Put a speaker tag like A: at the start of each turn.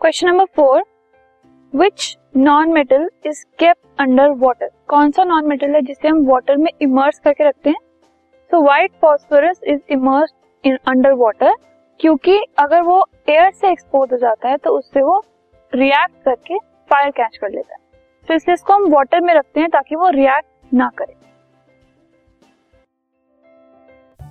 A: Question number four which non metal is kept under water कौन सा non metal है जिसे हम वाटर में इमर्स करके रखते हैं? So white phosphorus is immerse in under water क्योंकि अगर वो एयर से एक्सपोज हो जाता है तो उससे वो रिएक्ट करके फायर कैच कर लेता है। तो इसलिए इसको हम वाटर में रखते हैं ताकि वो रिएक्ट ना करे।